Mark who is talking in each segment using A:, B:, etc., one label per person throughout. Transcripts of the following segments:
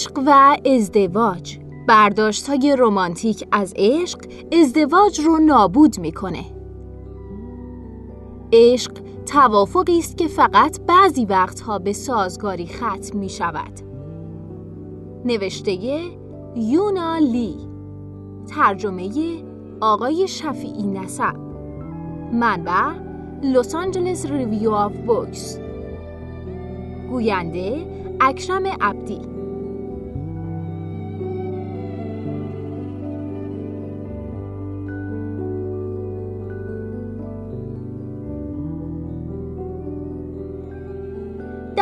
A: عشق و ازدواج. برداشت های رومانتیک از عشق ازدواج رو نابود می‌کنه. عشق توافقی است که فقط بعضی وقتها به سازگاری ختم می شود نوشته یونا لی. ترجمه آقای شفیعی نسب. منبع Los Angeles Review of Books. گوینده اکرم عبدی.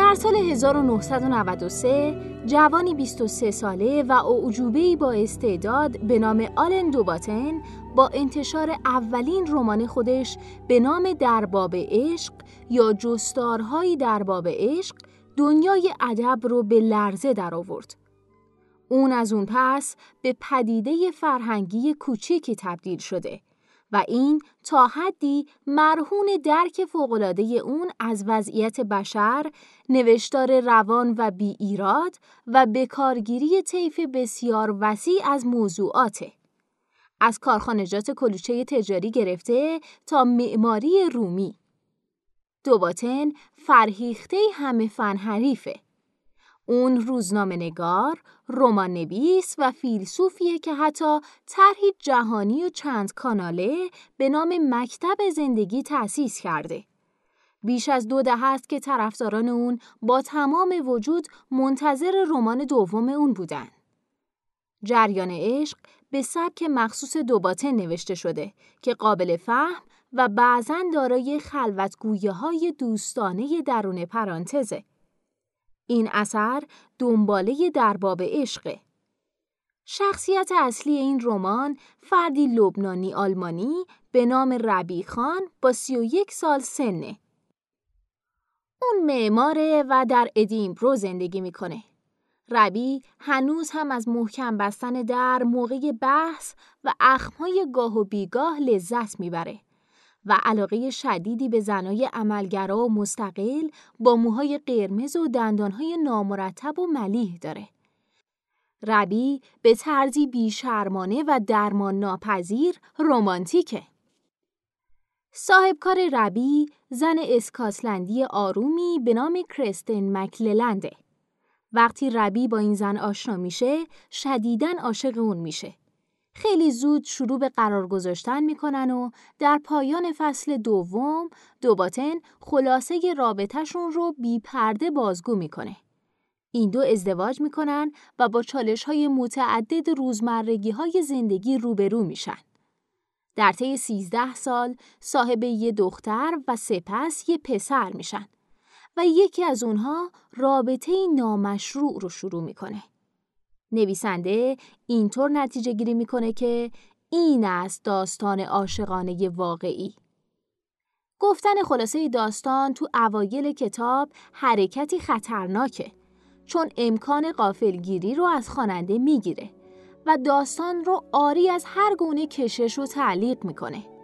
A: در سال 1993 جوانی 23 ساله و اعجوبه‌ای با استعداد به نام آلن دوباتن با انتشار اولین رمان خودش به نام درباب عشق یا جستارهایی درباب عشق دنیای ادب رو به لرزه درآورد. اون از اون پس به پدیده فرهنگی کوچیکی تبدیل شده و این تا حدی مرهون درک فوقلاده اون از وضعیت بشر، نوشتار روان و بی ایراد و بکارگیری طیف بسیار وسیع از موضوعاته. از کارخانجات کلوچه تجاری گرفته تا معماری رومی. دوباتن فرهیخته همه فن حریفه. اون روزنامه نگار، رمان نویس و فیلسوفیه که حتی طرحی جهانی و چند کاناله به نام مکتب زندگی تأسیس کرده. بیش از دو دهه است که طرفداران اون با تمام وجود منتظر رمان دوم اون بودن. جریان عشق به سبک مخصوص دوباتن نوشته شده که قابل فهم و بعضا دارای خلوتگویه های دوستانه درون پرانتزه. این اثر دنباله درباب عشقه. شخصیت اصلی این رمان فردی لبنانی آلمانی به نام ربی خان با سی و یک سال سنه. اون معماره و در ادینبرو زندگی می‌کنه. ربی هنوز هم از محکم بستن در موقع بحث و اخمهای گاه و بیگاه لذت می‌بره. و علاقه شدیدی به زنای عملگرا و مستقل با موهای قرمز و دندانهای نامرتب و ملیح داره. ربی به طرزی بیشرمانه و درمان ناپذیر رومانتیکه. صاحبکار ربی زن اسکاسلندی آرومی به نام کرستن مکللنده. وقتی ربی با این زن آشنا میشه، شدیداً عاشق اون میشه. خیلی زود شروع به قرار گذاشتن می‌کنن و در پایان فصل دوم دوباتن خلاصه رابطهشون رو بی پرده بازگو می‌کنه. این دو ازدواج می‌کنن و با چالش های متعدد روزمرگی های زندگی روبرو میشن. در طی 13 سال صاحب یه دختر و سپس یه پسر میشن و یکی از اونها رابطه نامشروع رو شروع می‌کنه. نویسنده اینطور نتیجه گیری می‌کنه که این است داستان عاشقانه واقعی. گفتن خلاصه داستان تو اوایل کتاب حرکتی خطرناکه چون امکان قافلگیری رو از خواننده می‌گیره و داستان رو آری از هر گونه کشش و تعلیق می‌کنه.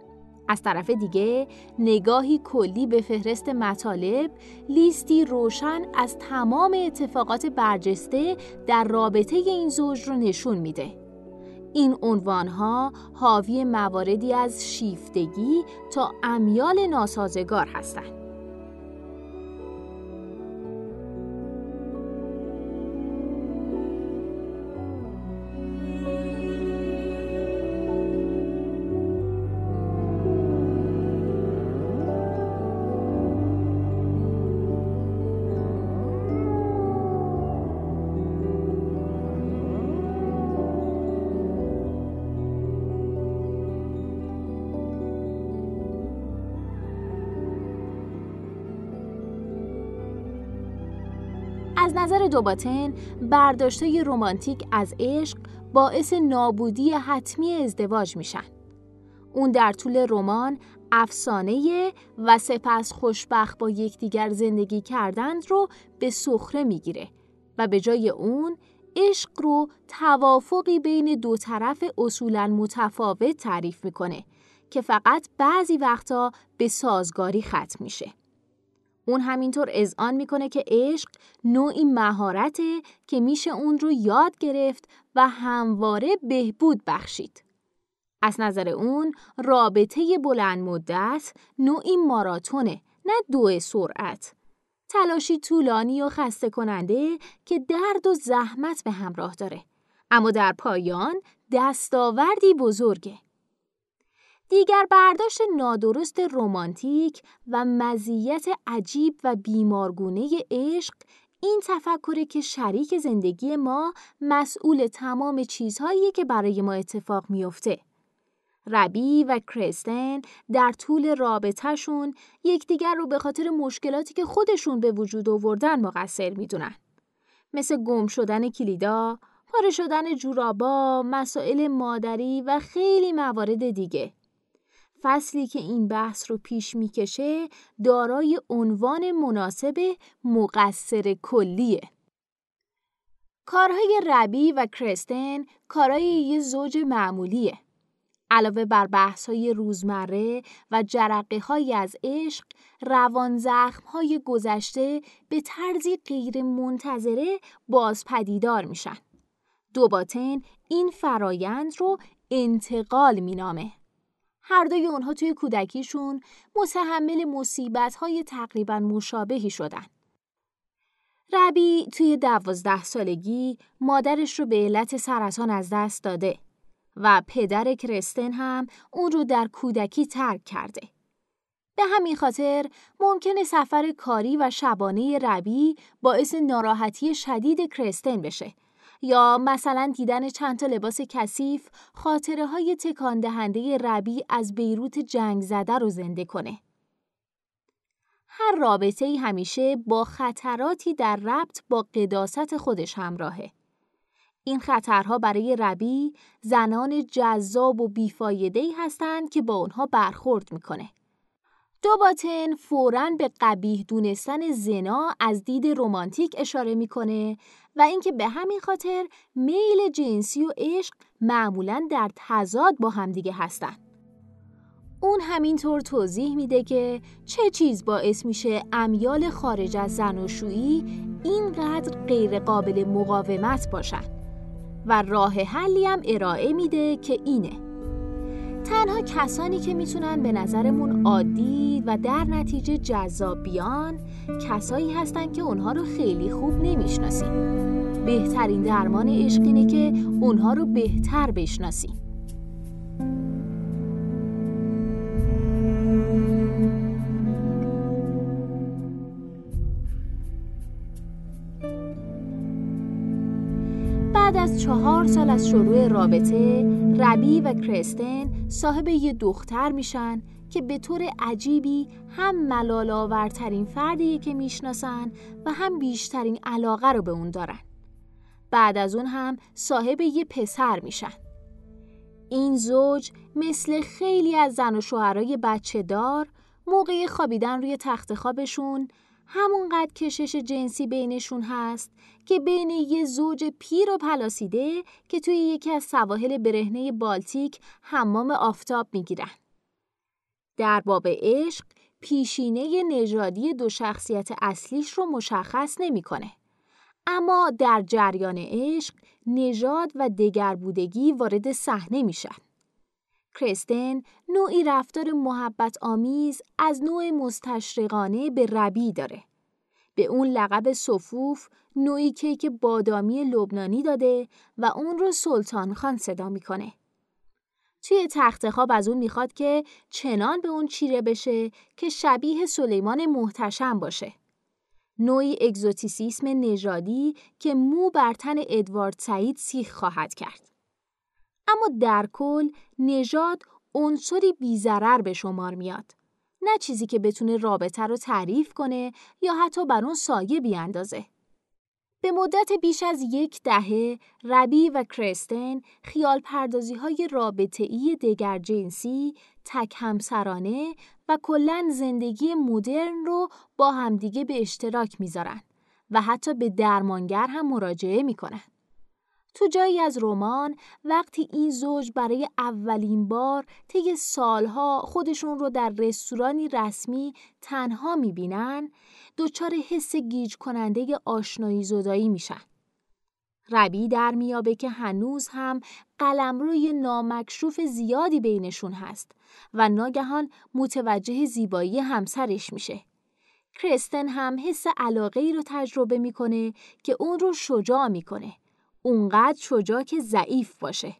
A: از طرف دیگه نگاهی کلی به فهرست مطالب لیستی روشن از تمام اتفاقات برجسته در رابطه این زوج رو نشون میده. این عنوانها حاوی مواردی از شیفتگی تا امیال ناسازگار هستند. دوباتن برداشته رمانتیک از عشق باعث نابودی حتمی ازدواج میشن. اون در طول رمان افسانه و سپس خوشبخت با یکدیگر زندگی کردند رو به سخره می‌گیره و به جای اون عشق رو توافقی بین دو طرف اصولا متفاوت تعریف می‌کنه که فقط بعضی وقتا به سازگاری ختم میشه. اون همینطور اذعان می‌کنه که عشق نوعی مهارته که میشه اون رو یاد گرفت و همواره بهبود بخشید. از نظر اون رابطه بلند مدت نوعی ماراتونه نه دو سرعت. تلاشی طولانی و خسته کننده که درد و زحمت به همراه داره. اما در پایان دستاوردی بزرگه. دیگر برداشت نادرست رمانتیک و مزیت عجیب و بیمارگونه عشق این تفکره که شریک زندگی ما مسئول تمام چیزهایی که برای ما اتفاق میافته. ربی و کرستن در طول رابطهشون یکدیگر رو به خاطر مشکلاتی که خودشون به وجود آوردن مقصر می‌دونن. مثل گم شدن کلیدا، پاره شدن جورابا، مسائل مادری و خیلی موارد دیگه. فصلی که این بحث رو پیش می‌کشه دارای عنوان مناسب مقصر کلیه. کارهای ربی و کرستن کارهای یه زوج معمولیه. علاوه بر بحث های روزمره و جرقه های از عشق، روان زخم های گذشته به طرزی غیر منتظره باز پدیدار میشن. دوباتن این فرایند رو انتقال مینامه. هر دوی اونها توی کودکیشون متحمل مصیبت های تقریبا مشابهی شدن. ربی توی دوازده سالگی مادرش رو به علت سرطان از دست داده و پدر کرستن هم اون رو در کودکی ترک کرده. به همین خاطر ممکنه سفر کاری و شبانه ربی باعث ناراحتی شدید کرستن بشه یا مثلا دیدن چند تا لباس کثیف خاطره های تکان دهنده ربی از بیروت جنگ زده رو زنده کنه. هر رابطه ای همیشه با خطراتی در ربط با قداست خودش همراهه. این خطرها برای ربی زنان جذاب و بیفایده هستند که با اونها برخورد می‌کنه. دوباتن فوراً به قبیه دونستن زنا از دید رمانتیک اشاره می‌کنه و اینکه به همین خاطر میل جنسی و عشق معمولا در تضاد با همدیگه هستن. اون همینطور توضیح میده که چه چیز باعث میشه امیال خارج از زناشویی اینقدر غیر قابل مقاومت باشن و راه حلی هم ارائه میده که اینه تنها کسانی که می‌تونن به نظرمون عادی و در نتیجه جذاب بیان کسایی هستن که اونها رو خیلی خوب نمی‌شناسیم. بهترین درمان عشق اینه که اونها رو بهتر بشناسیم. چهار سال از شروع رابطه ربی و کرستن صاحب یه دختر میشن که به طور عجیبی هم ملال آورترین فردیه که می‌شناسن و هم بیشترین علاقه رو به اون دارن. بعد از اون هم صاحب یه پسر میشن. این زوج مثل خیلی از زن و شوهرای بچه دار موقع خوابیدن روی تخت خوابشون همونقدر کشش جنسی بینشون هست که بین یه زوج پیر و پلاسیده که توی یکی از سواحل برهنه بالتیک حمام آفتاب می‌گیرن. در باب عشق پیشینه نژادی دو شخصیت اصلیش رو مشخص نمی‌کنه. اما در جریان عشق نژاد و دگربودگی وارد صحنه میشن. کرستن نوعی رفتار محبت آمیز از نوع مستشرقانه به ربی داره. به اون لقب صفوف نوعی کیک بادامی لبنانی داده و اون رو سلطان خان صدا می‌کنه. توی تخت خواب از اون می‌خواد که چنان به اون چیره بشه که شبیه سلیمان محتشم باشه. نوعی اگزوتیسیسم نژادی که مو بر تن ادوارد سعید سیخ خواهد کرد. اما در کل نژاد عنصری بیزرر به شمار میاد. نه چیزی که بتونه رابطه رو تعریف کنه یا حتی بر اون سایه بیاندازه. به مدت بیش از یک دهه ربی و کرستن خیال پردازی های رابطه ای دگر جنسی، تک همسرانه و کلا زندگی مدرن رو با همدیگه به اشتراک می‌ذارن و حتی به درمانگر هم مراجعه می‌کنن. تو جایی از رمان وقتی این زوج برای اولین بار طی سالها خودشون رو در رستورانی رسمی تنها می‌بینن دچار حس گیج کننده آشنایی زدایی میشن. ربی در میابه که هنوز هم قلمروی نامکشوف زیادی بینشون هست و ناگهان متوجه زیبایی همسرش میشه. کرستن هم حس علاقه ای رو تجربه می‌کنه که اون رو شجاع می‌کنه. اونقدر شجاع که ضعیف باشه.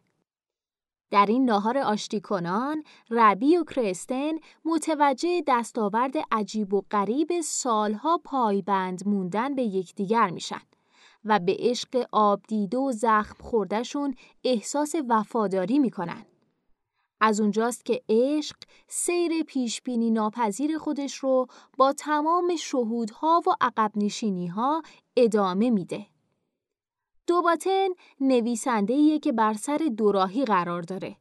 A: در این ناهار آشتی کنان، ربی و کرستن متوجه دستاورد عجیب و غریب سالها پایبند موندن به یکدیگر میشن و به عشق آب دیده و زخم خوردهشون احساس وفاداری می‌کنن. از اونجاست که عشق سیر پیشبینی ناپذیر خودش رو با تمام شهودها و عقب نشینیها ادامه میده. دوباتن نویسنده که بر سر دوراهی قرار داره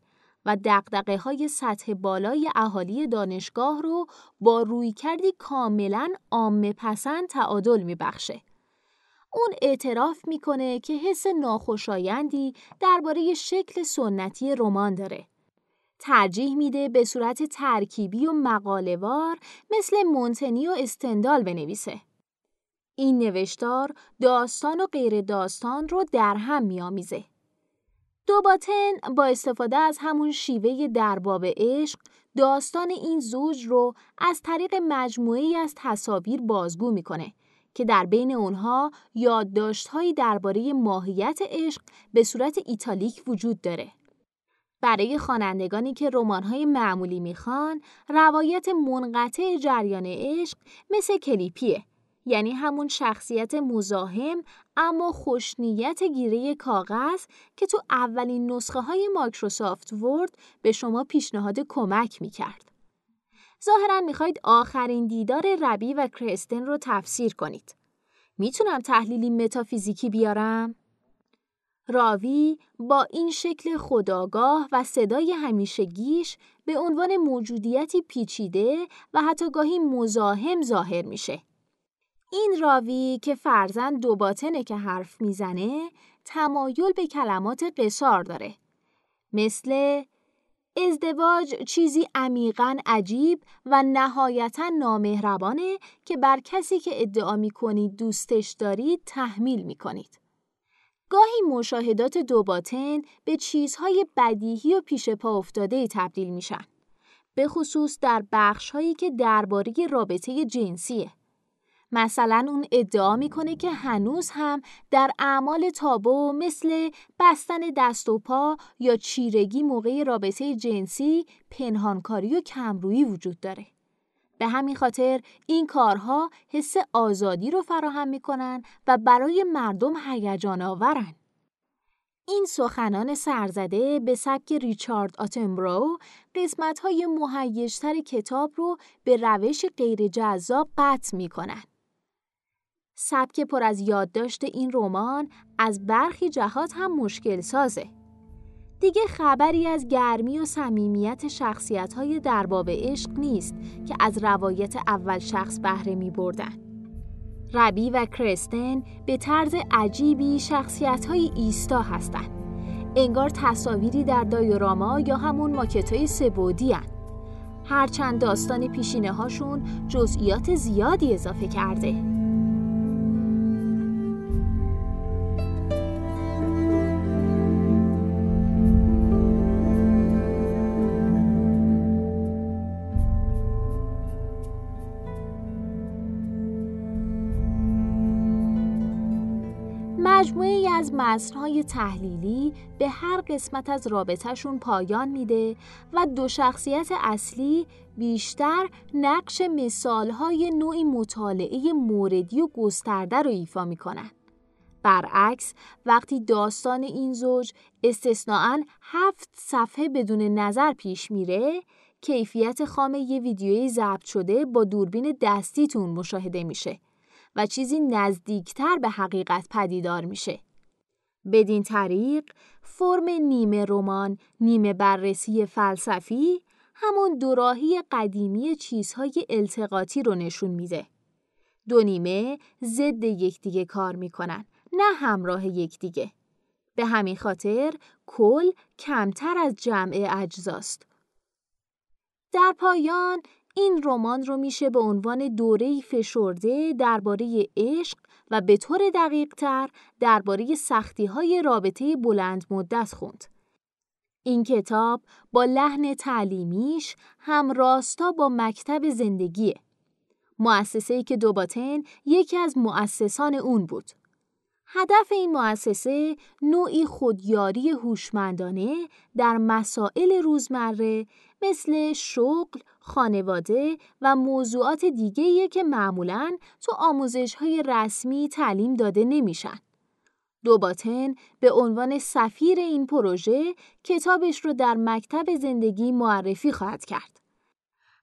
A: و دقدقه های سطح بالای اهالی دانشگاه رو با روی کردی کاملا عامه پسند تعادل میبخشه. اون اعتراف می‌کنه که حس ناخوشایندی درباره شکل سنتی رمان داره. ترجیح میده به صورت ترکیبی و مقالوار مثل مونتنی و استندال بنویسه. این نوشتار داستان و غیر داستان رو در هم میآمیزه. دوباتن با استفاده از همون شیوه درباب عشق داستان این زوج رو از طریق مجموعی از تصاویر بازگو می‌کنه که در بین اونها یادداشت‌هایی درباره ماهیت عشق به صورت ایتالیک وجود داره. برای خوانندگانی که رمان‌های معمولی می‌خوان، روایت منقطع جریان عشق مثل کلیپیه یعنی همون شخصیت مزاحم اما خوشنیت گیره کاغذ که تو اولین نسخه های مایکروسافت ورد به شما پیشنهاد کمک می‌کرد. ظاهرا می‌خواید آخرین دیدار ربی و کرستن رو تفسیر کنید. می‌تونم تحلیلی متافیزیکی بیارم؟ راوی با این شکل خداگاه و صدای همیشگیش به عنوان موجودیتی پیچیده و حتی گاهی مزاحم ظاهر میشه. این راوی که فرزن دوباتنه که حرف می‌زنه تمایل به کلمات قصار داره. مثل ازدواج چیزی عمیقا عجیب و نهایتا نامهربانه که بر کسی که ادعا می کنید دوستش دارید تحمیل می کنید. گاهی مشاهدات دوباتن به چیزهای بدیهی و پیش پا افتاده تبدیل میشن. به خصوص در بخش هایی که درباره رابطه جنسیه. مثلا اون ادعا می‌کنه که هنوز هم در اعمال تابو مثل بستن دست و پا یا چیرگی موقع رابطه جنسی پنهانکاری و کمرویی وجود داره. به همین خاطر این کارها حس آزادی رو فراهم می‌کنن و برای مردم هیجان آورن. این سخنان سرزده به سبک ریچارد آتنبرو قسمت های کتاب رو به روش غیر جذاب قطع می سبک پر از یادداشت این رمان از برخی جهات هم مشکل سازه. دیگه خبری از گرمی و صمیمیت شخصیت‌های درباب عشق نیست که از روایت اول شخص بهره می بردن. ربی و کرستن به طرز عجیبی شخصیت‌های ایستا هستند. انگار تصاویری در دایوراما یا همون ماکتای سبودی هن. هرچند داستان پیشینه هاشون جزئیات زیادی اضافه کرده. متنهای تحلیلی به هر قسمت از رابطهشون پایان میده و دو شخصیت اصلی بیشتر نقش مثالهای نوعی مطالعه موردی و گسترده رو ایفا می‌کنن. برعکس وقتی داستان این زوج استثناعا هفت صفحه بدون نظر پیش میره کیفیت خام یه ویدیوی ضبط شده با دوربین دستیتون مشاهده میشه و چیزی نزدیکتر به حقیقت پدیدار میشه. بدین طریق فرم نیمه رمان، نیمه بررسی فلسفی همون دوراهی قدیمی چیزهای التقاطی رو نشون میده. دو نیمه ضد یکدیگه کار می‌کنن، نه همراه یکدیگه. به همین خاطر کل کمتر از جمع اجزاست. در پایان این رمان رو میشه به عنوان دوره‌ای فشرده درباره عشق و به طور دقیق تر درباره سختی های رابطه بلند مدت خوند. این کتاب با لحن تعلیمیش هم راستا با مکتب زندگیه. مؤسسه‌ای که دوباتن یکی از مؤسسان اون بود. هدف این مؤسسه نوعی خودیاری هوشمندانه در مسائل روزمره مثل شغل، خانواده و موضوعات دیگه‌ای که معمولاً تو آموزش‌های رسمی تعلیم داده نمیشن. دوباتن به عنوان سفیر این پروژه کتابش رو در مکتب زندگی معرفی خواهد کرد.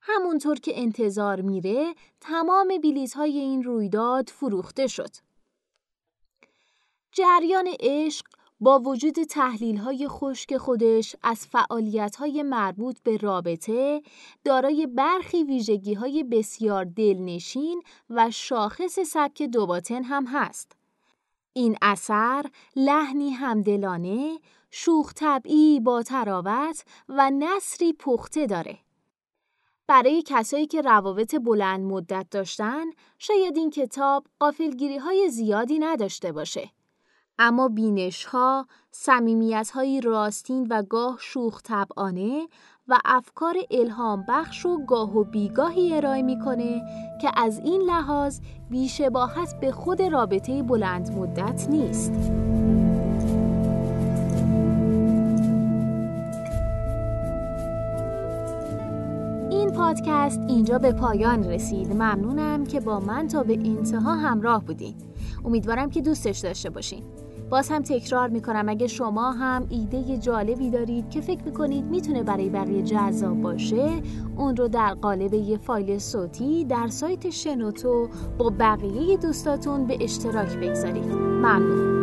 A: همونطور که انتظار میره تمام های این رویداد فروخته شد. جریان عشق با وجود تحلیل های خشک خودش از فعالیت های مربوط به رابطه دارای برخی ویژگی های بسیار دلنشین و شاخص سبک دوباتن هم هست. این اثر لحنی همدلانه، شوخ طبعی با تراوت و نصری پخته داره. برای کسایی که روابط بلند مدت داشتن، شاید این کتاب قافلگیری های زیادی نداشته باشه. اما بینش ها، سمیمیت های راستین و گاه شوخ طبعانه و افکار الهام بخش و گاه و بیگاهی ارائه می‌کنه که از این لحاظ بیشباهت به خود رابطه بلند مدت نیست. این پادکست اینجا به پایان رسید. ممنونم که با من تا به انتها همراه بودین. امیدوارم که دوستش داشته باشین. باز هم تکرار می‌کنم اگه شما هم ایده جالبی دارید که فکر می‌کنید می‌تونه برای بقیه جذاب باشه اون رو در قالب یه فایل صوتی در سایت شنوتو با بقیه دوستاتون به اشتراک بگذارید. ممنون.